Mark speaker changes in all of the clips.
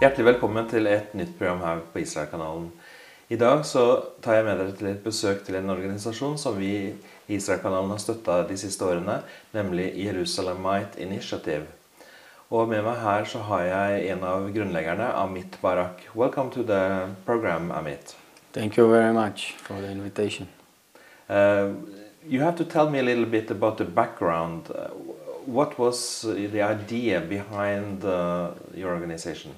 Speaker 1: Hjertelig velkommen til et nytt program her på Israelkanalen. I dag så tar jeg med dere til et besøk til en organisasjon som vi i Israelkanalen har støtta de siste årene, nemlig Jerusalemite Initiative. Og med meg her så har jeg en av grunnleggerne, Amit Barak. Welcome to the program, Amit.
Speaker 2: Thank you very much for the invitation.
Speaker 1: Uh, you have to tell me a little bit about the background. What was the idea behind uh, your organization?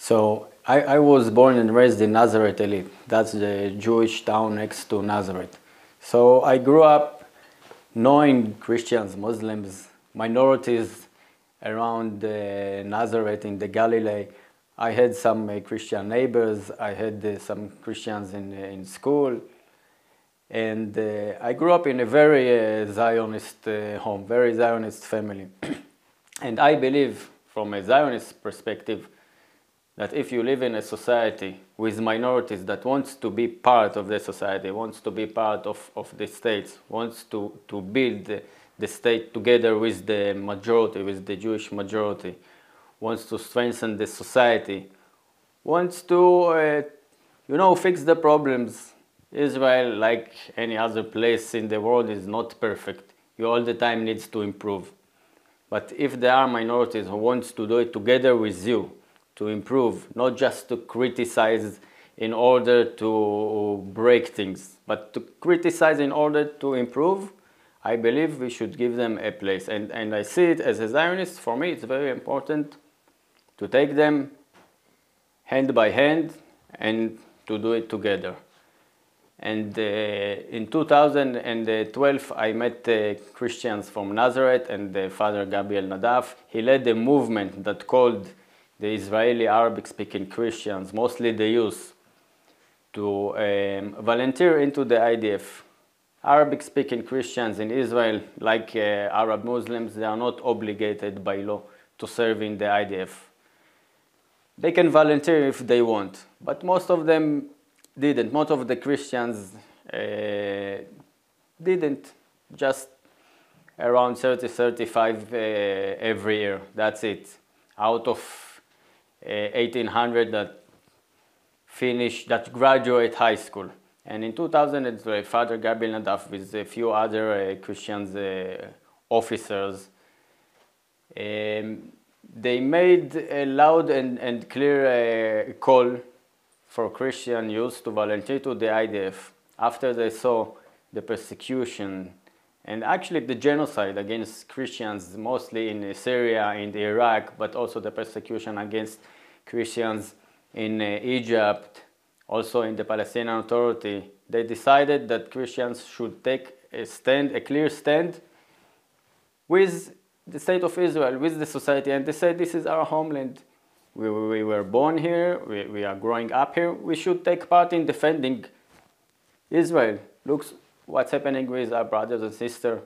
Speaker 2: So I, I was born and raised in Nazareth Illit. That's the Jewish town next to Nazareth. So I grew up knowing Christians, Muslims, minorities around uh, Nazareth in the Galilee. I had some uh, Christian neighbors. I had uh, some Christians in, uh, in school. And uh, I grew up in a very uh, Zionist home, very Zionist family. and I believe, from a Zionist perspective, that if you live in a society with minorities that wants to be part of the society, wants to be part of, of the states, wants to, to build the, the state together with the majority, with the Jewish majority, wants to strengthen the society, wants to, uh, you know, fix the problems. Israel, like any other place in the world, is not perfect. You all the time needs to improve. But if there are minorities who wants to do it together with you, to improve, not just to criticize in order to break things, but to criticize in order to improve, I believe we should give them a place. And, and I see it as a Zionist, for me it's very important to take them hand by hand and to do it together. And uh, in 2012, I met uh, Christians from Nazareth and uh, Father Gabriel Nadaf. He led a movement that called the Israeli Arabic speaking Christians, mostly the youth, to um, volunteer into the IDF. Arabic speaking Christians in Israel, like uh, Arab Muslims, they are not obligated by law to serve in the IDF. They can volunteer if they want, but most of them didn't. Most of the Christians uh, didn't, just around 30 35 uh, every year. That's it. Out of 1800 that finish, that graduate high school. And in 2012, Father Gabriel Nadaf with a few other uh, Christians uh, officers, um, they made a loud and, and clear uh, call for Christian youth to volunteer to the IDF after they saw the persecution and actually the genocide against Christians, mostly in Syria, and Iraq, but also the persecution against Christians in uh, Egypt, also in the Palestinian Authority, they decided that Christians should take a stand, a clear stand with the state of Israel, with the society, and they said this is our homeland. We, we were born here, we, we are growing up here, we should take part in defending Israel. Looks what's happening with our brothers and sisters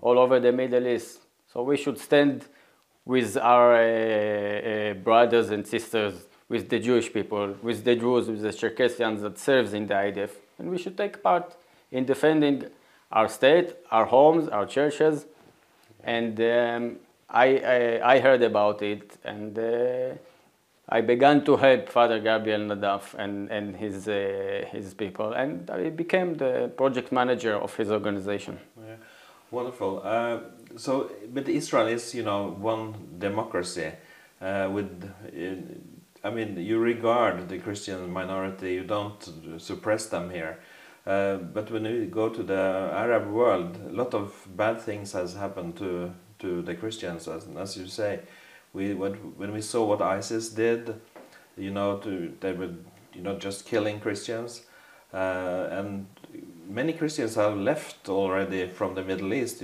Speaker 2: all over the Middle East. So we should stand with our uh, uh, brothers and sisters, with the Jewish people, with the Druze, with the Cherkessians that serves in the IDF. And we should take part in defending our state, our homes, our churches. And um, I, I, I, heard about it and uh, I began to help Father Gabriel Nadaf and, and his, uh, his people, and I became the project manager of his organization.
Speaker 1: Yeah. Wonderful. Uh, so, but Israel is, you know, one democracy uh, with, uh, I mean, you regard the Christian minority, you don't suppress them here. Uh, but when you go to the Arab world, a lot of bad things has happened to to the Christians, as, as you say we when, when we saw what ISIS did, you know, to they were you know just killing Christians, uh, and many Christians have left already from the Middle East.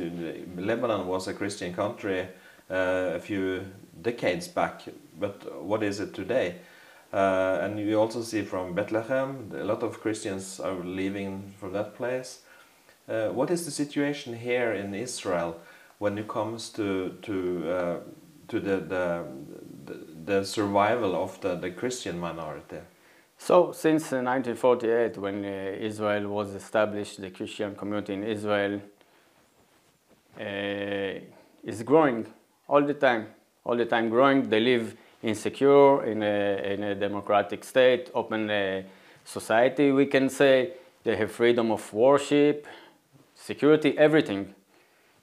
Speaker 1: Lebanon was a Christian country uh, a few decades back, but what is it today? Uh, and you also see from Bethlehem, a lot of Christians are leaving from that place. Uh, what is the situation here in Israel when it comes to to uh, to the, the, the survival of the, the Christian minority?
Speaker 2: So, since 1948, when uh, Israel was established, the Christian community in Israel uh, is growing all the time, all the time growing. They live insecure in a, in a democratic state, open uh, society, we can say. They have freedom of worship, security, everything.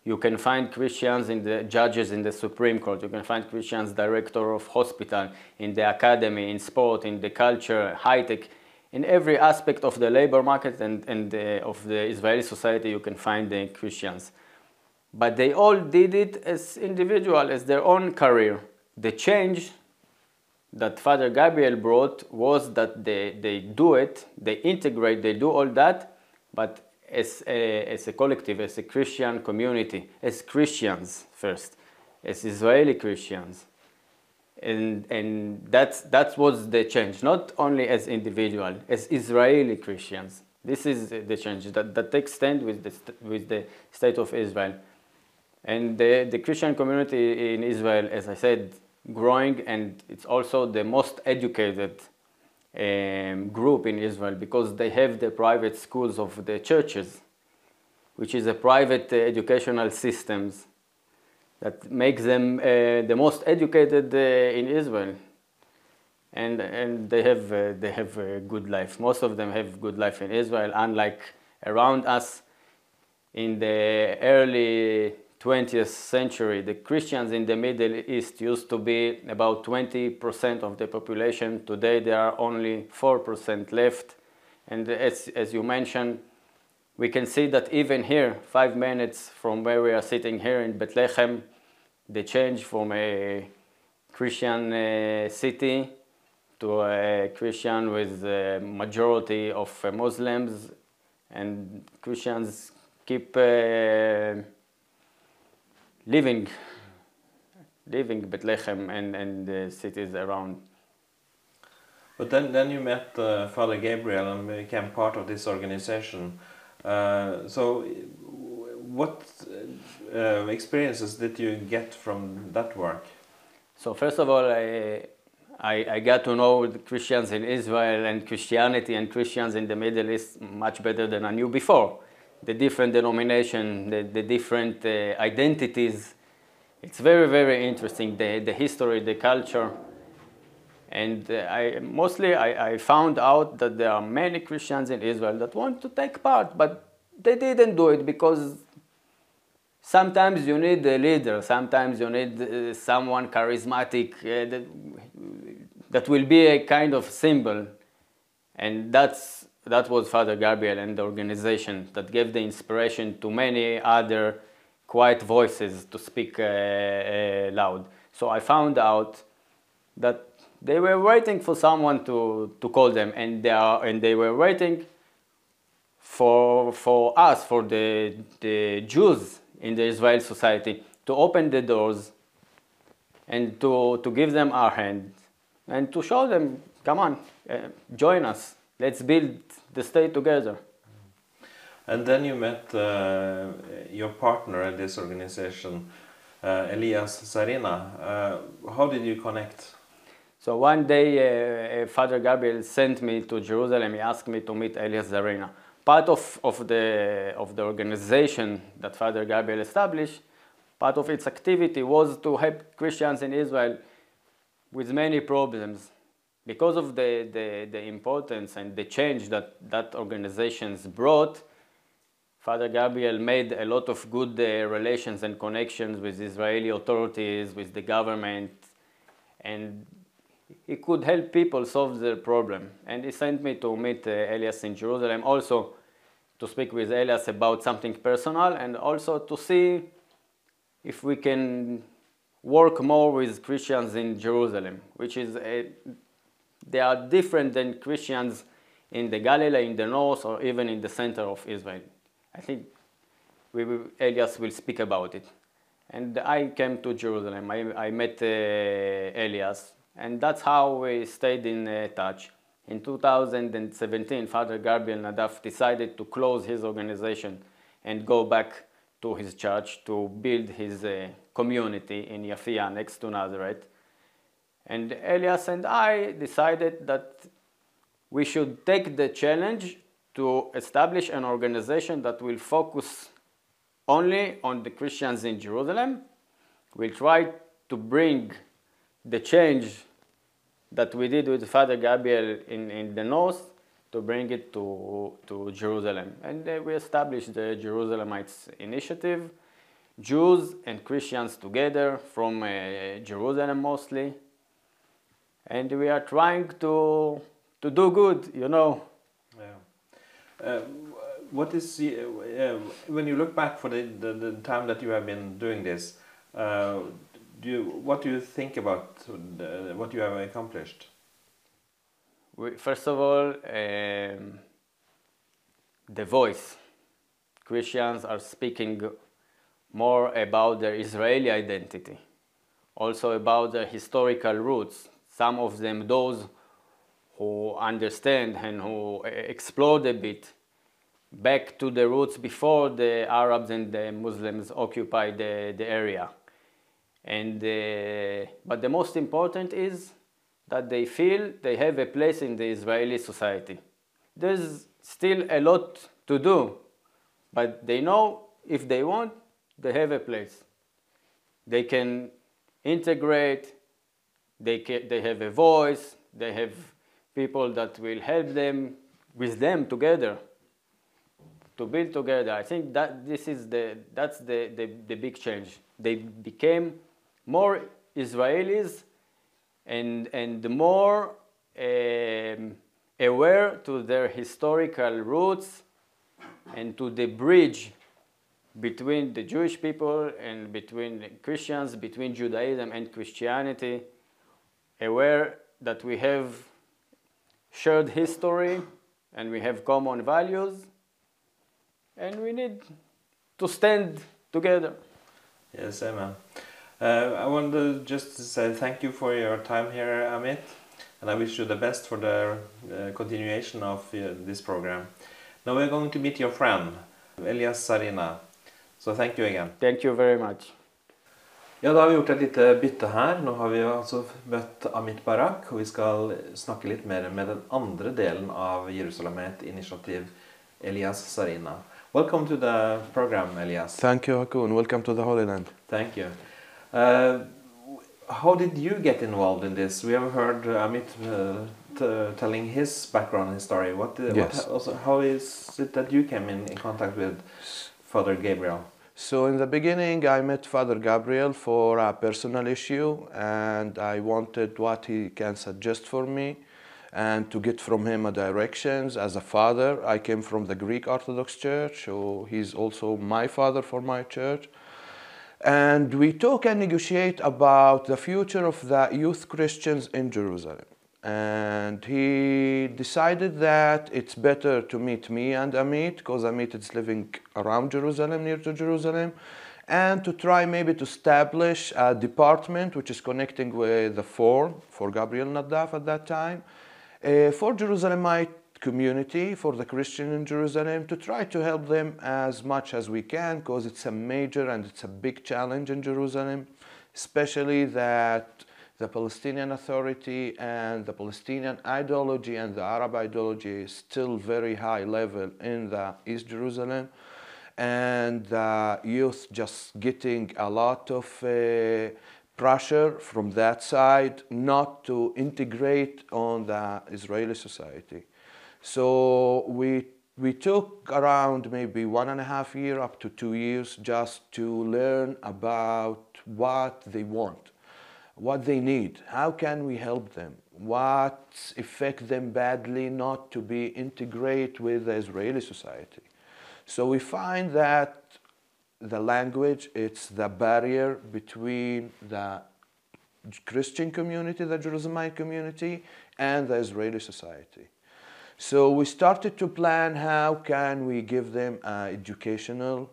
Speaker 2: You can find Christians in the judges in the Supreme Court. You can find Christians director of hospital, in the academy, in sport, in the culture, high tech. In every aspect of the labor market and, and of the Israeli society, you can find the Christians. But they all did it as individual, as their own career. The change that Father Gabriel brought was that they, they do it, they integrate, they do all that, but as a, as a collective, as a Christian community, as Christians first, as Israeli Christians. And, and that's, that was the change, not only as individual, as Israeli Christians. This is the change that, that takes stand with the, with the state of Israel. And the, the Christian community in Israel, as I said, growing and it's also the most educated um, group in Israel because they have the private schools of the churches, which is a private uh, educational systems that makes them uh, the most educated uh, in Israel. And, and they have, uh, they have a good life. Most of them have good life in Israel, unlike around us in the early 20th century, the Christians in the Middle East used to be about 20% of the population. Today there are only 4% left. And as, as you mentioned, we can see that even here, five minutes from where we are sitting here in Bethlehem, the change from a Christian uh, city to a Christian with a majority of uh, Muslims, and Christians keep uh, living, living Bethlehem and, and the cities around.
Speaker 1: But then, then you met uh, Father Gabriel and became part of this organization. Uh, so, what uh, experiences did you get from that work?
Speaker 2: So, first of all, I, I, I, got to know the Christians in Israel and Christianity and Christians in the Middle East much better than I knew before the different denomination, the, the different uh, identities. It's very, very interesting, the, the history, the culture. And uh, I, mostly I, I found out that there are many Christians in Israel that want to take part, but they didn't do it because sometimes you need a leader, sometimes you need uh, someone charismatic uh, that, that will be a kind of symbol. And that's that was Father Gabriel and the organization that gave the inspiration to many other quiet voices to speak uh, uh, loud. So I found out that they were waiting for someone to, to call them, and they, are, and they were waiting for, for us, for the, the Jews in the Israel society, to open the doors and to, to give them our hand and to show them, come on, uh, join us. Let's build the state together.
Speaker 1: And then you met uh, your partner in this organization, uh, Elias Zarina. Uh, how did you connect?
Speaker 2: So one day, uh, Father Gabriel sent me to Jerusalem. He asked me to meet Elias Zarina. Part of, of, the, of the organization that Father Gabriel established, part of its activity was to help Christians in Israel with many problems because of the, the, the, importance and the change that that organizations brought, Father Gabriel made a lot of good uh, relations and connections with Israeli authorities, with the government, and he could help people solve their problem. And he sent me to meet uh, Elias in Jerusalem, also to speak with Elias about something personal, and also to see if we can work more with Christians in Jerusalem, which is a they are different than Christians in the Galilee, in the north, or even in the center of Israel. I think we will, Elias will speak about it. And I came to Jerusalem. I, I met uh, Elias, and that's how we stayed in uh, touch. In 2017, Father Gabriel Nadaf decided to close his organization and go back to his church to build his uh, community in Yafia next to Nazareth. And Elias and I decided that we should take the challenge to establish an organization that will focus only on the Christians in Jerusalem. We'll try to bring the change that we did with Father Gabriel in, in the north to bring it to, to Jerusalem. And we established the Jerusalemites Initiative, Jews and Christians together from uh, Jerusalem mostly. And we are trying to, to do good, you know.
Speaker 1: Yeah. Uh, what is the, uh, when you look back for the, the, the, time that you have been doing this, uh, do you, what do you think about the, what you have accomplished?
Speaker 2: We, first of all, um, the voice. Christians are speaking more about their Israeli identity, also about their historical roots. Some of them, those who understand and who explore a bit back to the roots before the Arabs and the Muslims occupied the, the area. And, uh, but the most important is that they feel they have a place in the Israeli society. There's still a lot to do, but they know if they want, they have a place. They can integrate, they, they have a voice, they have people that will help them with them together to build together. I think that this is the, that's the, the, the big change. They became more Israelis and, and more um, aware to their historical roots and to the bridge between the Jewish people and between Christians, between Judaism and Christianity, aware that we have shared history and we have common values and we need to stand together.
Speaker 1: Yes, amen. Uh, I want to just say thank you for your time here, Amit, and I wish you the best for the uh, continuation of uh, this program. Now we're going to meet your friend, Elias Sarina. So thank you again.
Speaker 2: Thank you very much.
Speaker 1: Ja, da har vi gjort et lite bytte her. Nå har vi altså møtt Amit Barak, og vi skal snakke litt mer med den andre delen av Jerusalemet initiativ, Elias Sarina. Welcome to the program, Elias.
Speaker 3: Thank you, Hakun. Welcome to the Holy Land.
Speaker 1: Thank you. Uh, how did you get involved in this? We have heard Amit uh, telling his background, his story. What, uh,
Speaker 3: yes.
Speaker 1: what also, how is it that you came in, in contact with Father Gabriel?
Speaker 3: So in the beginning, I met Father Gabriel for a personal issue, and I wanted what he can suggest for me and to get from him a directions as a father. I came from the Greek Orthodox Church, so he's also my father for my church. And we talk and negotiate about the future of the youth Christians in Jerusalem. And he decided that it's better to meet me and Amit, because Amit is living around Jerusalem, near to Jerusalem, and to try maybe to establish a department which is connecting with the forum for Gabriel Nadaf at that time, uh, for Jerusalemite community, for the Christian in Jerusalem, to try to help them as much as we can because it's a major and it's a big challenge in Jerusalem, especially that the Palestinian Authority and the Palestinian ideology and the Arab ideology is still very high level in the East Jerusalem and the youth just getting a lot of uh, pressure from that side not to integrate on the Israeli society. So we, we took around maybe one and a half year up to two years just to learn about what they want, what they need, how can we help them, what affect them badly not to be integrate with the Israeli society. So we find that the language, it's the barrier between the Christian community, the Jerusalemite community, and the Israeli society. So we started to plan how can we give them educational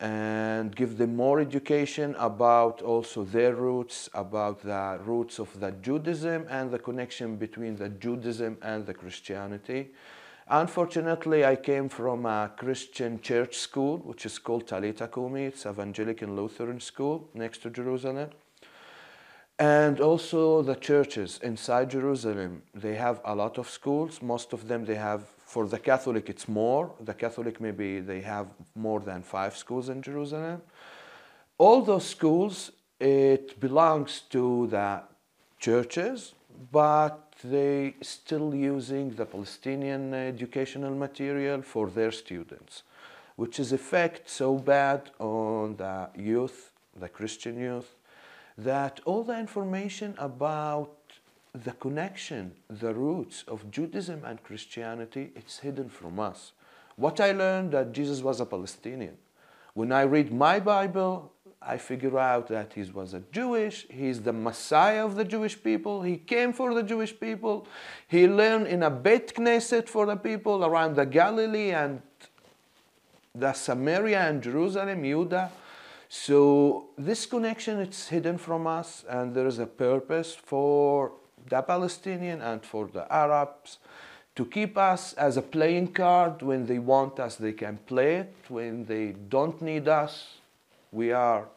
Speaker 3: and give them more education about also their roots, about the roots of the Judaism and the connection between the Judaism and the Christianity. Unfortunately, I came from a Christian church school, which is called Talita Kumi. It's Evangelical Lutheran school next to Jerusalem. And also the churches inside Jerusalem, they have a lot of schools. Most of them they have, for the Catholic it's more. The Catholic maybe they have more than five schools in Jerusalem. All those schools, it belongs to the churches, but they still using the Palestinian educational material for their students, which is effect so bad on the youth, the Christian youth, that all the information about the connection, the roots of Judaism and Christianity, it's hidden from us. What I learned that Jesus was a Palestinian. When I read my Bible, I figure out that he was a Jewish, he's the Messiah of the Jewish people, he came for the Jewish people, he learned in a Beit Knesset for the people around the Galilee and the Samaria and Jerusalem, Judah. So this connection it's hidden from us and there is a purpose for the Palestinian and for the Arabs to keep us as a playing card when they want us they can play it. When they don't need us we are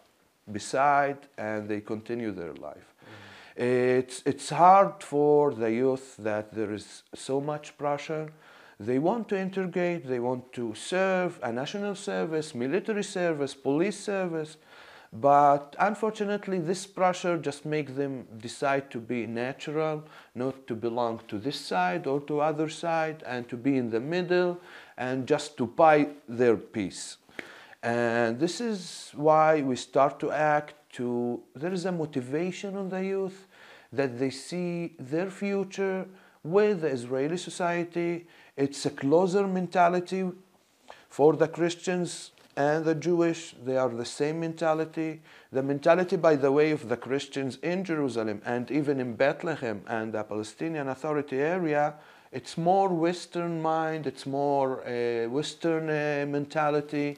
Speaker 3: beside and they continue their life. Mm-hmm. it's, it's hard for the youth that there is so much pressure. They want to integrate they want to serve a national service military service police service but unfortunately, this pressure just makes them decide to be natural, not to belong to this side or to other side, and to be in the middle, and just to buy their peace. And this is why we start to act to, there is a motivation on the youth that they see their future with the Israeli society. It's a closer mentality for the Christians and the Jewish, they are the same mentality. The mentality, by the way, of the Christians in Jerusalem and even in Bethlehem and the Palestinian Authority area, it's more Western mind, it's more uh, Western uh, mentality.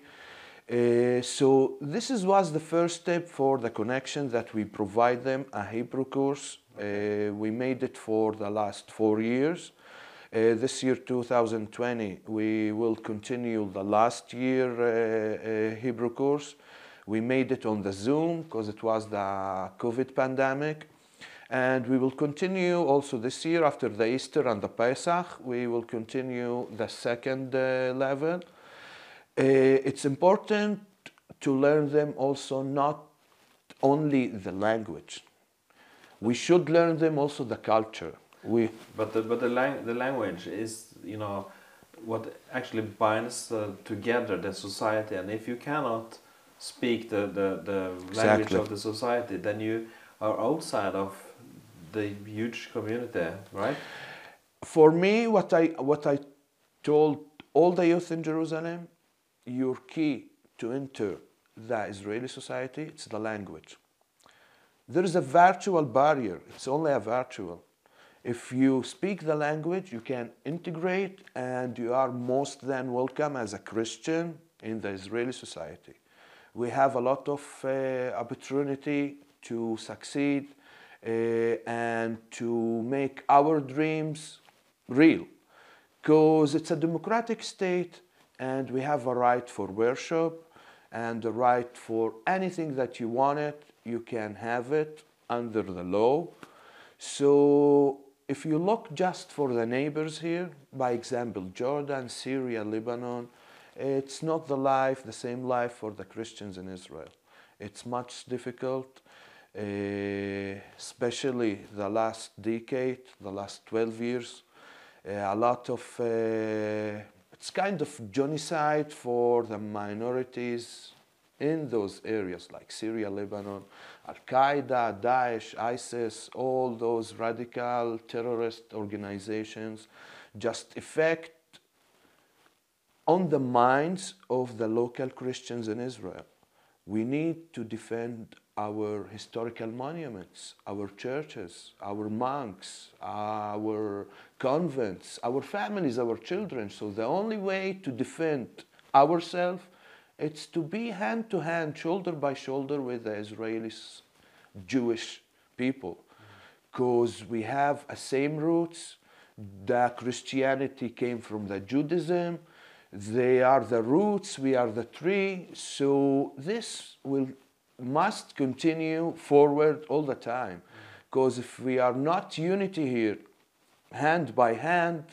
Speaker 3: Uh, so this is, was the first step for the connection that we provide them a Hebrew course. Uh, we made it for the last four years. Uh, this year, 2020, we will continue the last year uh, uh, Hebrew course. We made it on the Zoom because it was the COVID pandemic. And we will continue also this year after the Easter and the Pesach. We will continue the second uh, level. Uh, it's important to learn them also not only the language. We should learn them also the culture we
Speaker 1: but the but the, lang the language is you know what actually binds uh, together the society. And if you cannot speak the the, the exactly. language of the society then you are outside of the huge community right?
Speaker 3: For me what i what i told all the youth in jerusalem your key to enter the israeli society it's the language. There is a virtual barrier. It's only a virtual if you speak the language, you can integrate and you are most than welcome as a Christian in the Israeli society. We have a lot of uh, opportunity to succeed uh, and to make our dreams real because it's a democratic state and we have a right for worship and the right for anything that you want it you can have it under the law so if you look just for the neighbors here, by example, Jordan, Syria, Lebanon, it's not the life, the same life for the Christians in Israel. It's much difficult, uh, especially the last decade, the last 12 years. Uh, a lot of, uh, it's kind of genocide for the minorities in those areas like Syria, Lebanon, Al Qaeda, Daesh, ISIS, all those radical terrorist organizations just affect on the minds of the local Christians in Israel. We need to defend our historical monuments, our churches, our monks, our convents, our families, our children. So the only way to defend ourselves it's to be hand to hand, shoulder by shoulder with the Israelis, Jewish people, because we have the same roots. The Christianity came from the Judaism. They are the roots, we are the tree. So this will must continue forward all the time. Because if we are not unity here, hand by hand,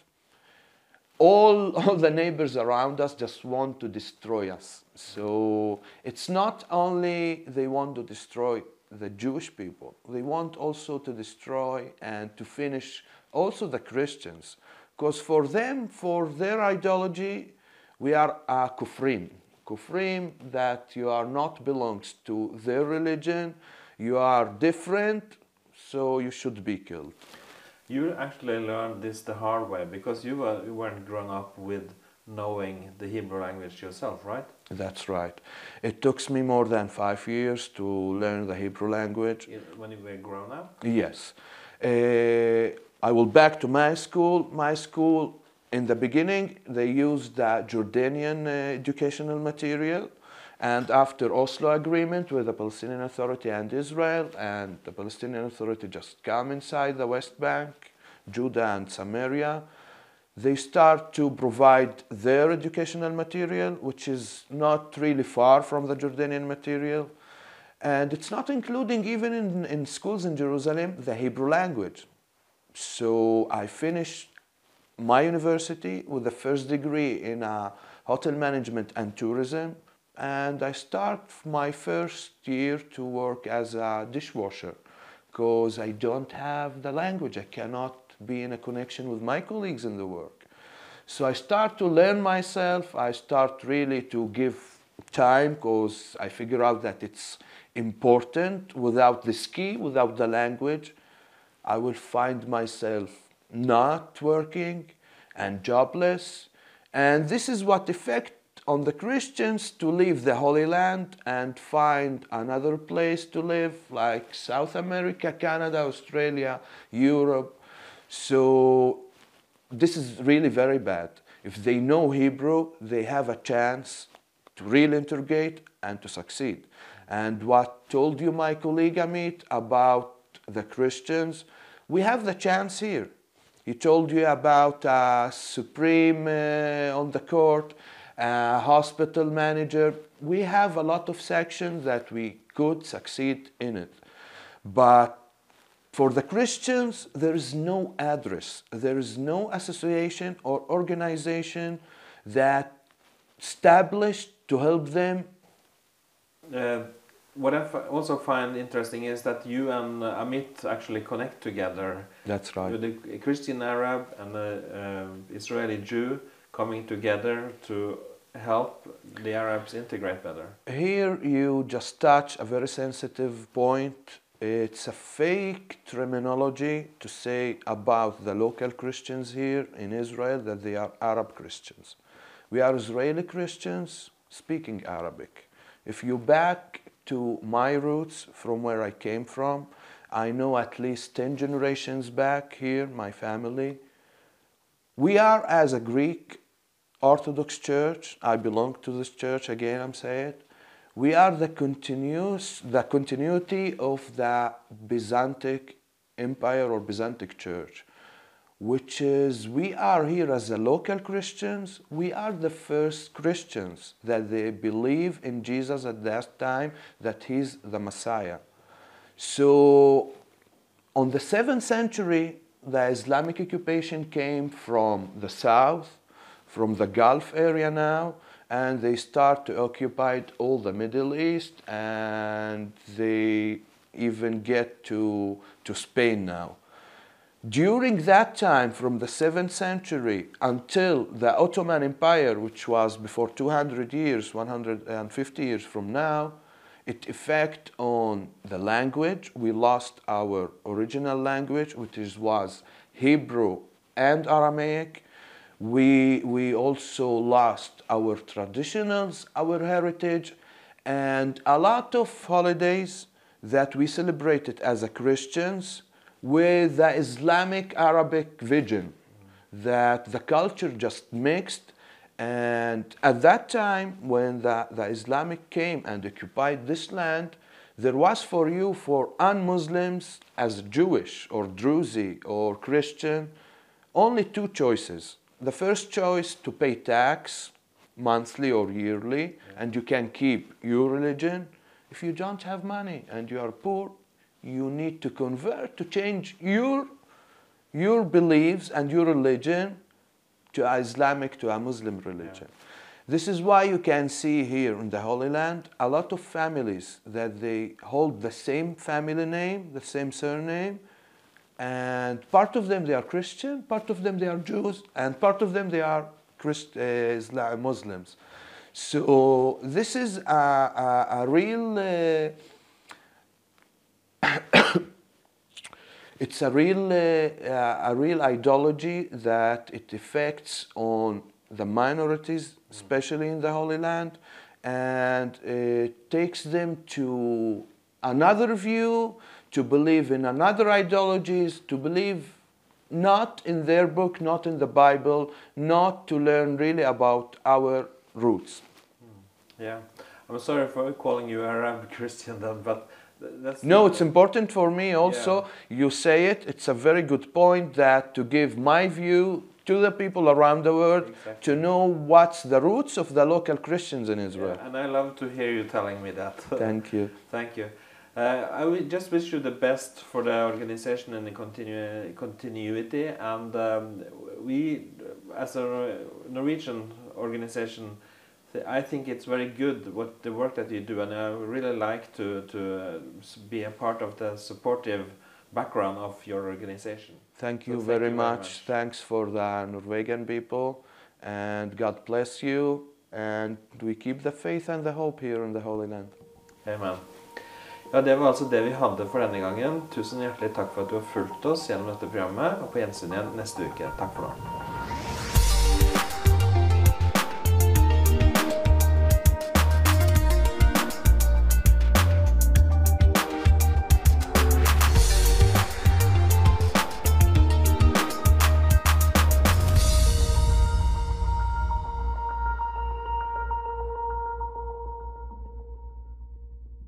Speaker 3: all, all the neighbors around us just want to destroy us. So it's not only they want to destroy the Jewish people. They want also to destroy and to finish also the Christians. Because for them, for their ideology, we are a kufrim. Kufrim that you are not belongs to their religion, you are different, so you should be killed.
Speaker 1: You actually learned this the hard way because you, were, you weren't grown up with knowing the Hebrew language yourself, right?
Speaker 3: That's right. It took me more than five years to learn the Hebrew language.
Speaker 1: When you were grown up?
Speaker 3: Yes. Uh, I will back to my school. My school, in the beginning, they used the Jordanian uh, educational material. And after Oslo agreement with the Palestinian Authority and Israel, and the Palestinian Authority just come inside the West Bank, Judah and Samaria, they start to provide their educational material, which is not really far from the Jordanian material. And it's not including, even in, in schools in Jerusalem, the Hebrew language. So I finished my university with the first degree in uh, hotel management and tourism. And I start my first year to work as a dishwasher because I don't have the language. I cannot be in a connection with my colleagues in the work. So I start to learn myself. I start really to give time because I figure out that it's important. Without the ski, without the language, I will find myself not working and jobless. And this is what effect on the Christians to leave the Holy Land and find another place to live, like South America, Canada, Australia, Europe. So this is really very bad. If they know Hebrew, they have a chance to really integrate and to succeed. And what told you my colleague Amit about the Christians, we have the chance here. He told you about a supreme uh, on the court, a hospital manager. We have a lot of sections that we could succeed in it. But for the Christians, there is no address, there is no association or organization that established to help them.
Speaker 1: Uh, what I also find interesting is that you and uh, Amit actually connect together.
Speaker 3: That's right.
Speaker 1: With a Christian Arab and an Israeli Jew coming together to help the Arabs integrate better.
Speaker 3: Here you just touch a very sensitive point. It's a fake terminology to say about the local Christians here in Israel that they are Arab Christians. We are Israeli Christians speaking Arabic. If you back to my roots from where I came from. I know at least 10 generations back here, my family. We are, as a Greek Orthodox church, I belong to this church again, I'm saying, we are the continuous, the continuity of the Byzantic Empire or Byzantic Church which is we are here as the local Christians, we are the first Christians that they believe in Jesus at that time that he's the Messiah. So on the 7th century, the Islamic occupation came from the south, from the Gulf area now, and they start to occupy all the Middle East and they even get to, to Spain now. During that time, from the 7th century until the Ottoman Empire, which was before 200 years, 150 years from now, it effect on the language. We lost our original language, which is, was Hebrew and Aramaic. We, we also lost our traditionals, our heritage, and a lot of holidays that we celebrated as Christians with the Islamic Arabic vision that the culture just mixed. And at that time, when the, the Islamic came and occupied this land, there was for you, for un-Muslims, as Jewish or Druzi or Christian, only two choices. The first choice to pay tax monthly or yearly, and you can keep your religion. If you don't have money and you are poor, you need to convert to change your your beliefs and your religion to Islamic to a Muslim religion. Yeah. This is why you can see here in the Holy Land a lot of families that they hold the same family name, the same surname, and part of them they are Christian, part of them they are Jews, and part of them they are Christ, uh, Muslims. So this is a, a, a real. Uh, it's a real, uh, a real ideology that it affects on the minorities, especially in the Holy Land, and it takes them to another view, to believe in another ideologies, to believe not in their book, not in the Bible, not to learn really about our roots. Hmm.
Speaker 1: Yeah, I'm sorry for calling you Arab Christian then, but that's
Speaker 3: No, it's important for me also. You say it, it's a very good point that to give my view to the people around the world
Speaker 1: Exactly.
Speaker 3: to know what's the roots of the local Christians in Israel.
Speaker 1: Yeah, and I love to hear you telling me that.
Speaker 3: Thank you.
Speaker 1: Thank you. Uh, I will just wish you the best for the organization and the continu- continuity. And um, we, as a Norwegian organization, th- I think it's very good what the work that you do, and I really like to to uh, be a part of the supportive background of your organization.
Speaker 3: Thank you
Speaker 1: thank
Speaker 3: very
Speaker 1: you very
Speaker 3: much.
Speaker 1: much.
Speaker 3: Thanks for the Norwegian people. And God bless you. And we keep the faith and the hope here in the Holy Land.
Speaker 1: Amen. Ja, Det var altså det vi hadde for denne gangen. Tusen hjertelig takk for at du har fulgt oss gjennom dette programmet. Og på gjensyn igjen neste uke. Takk for nå.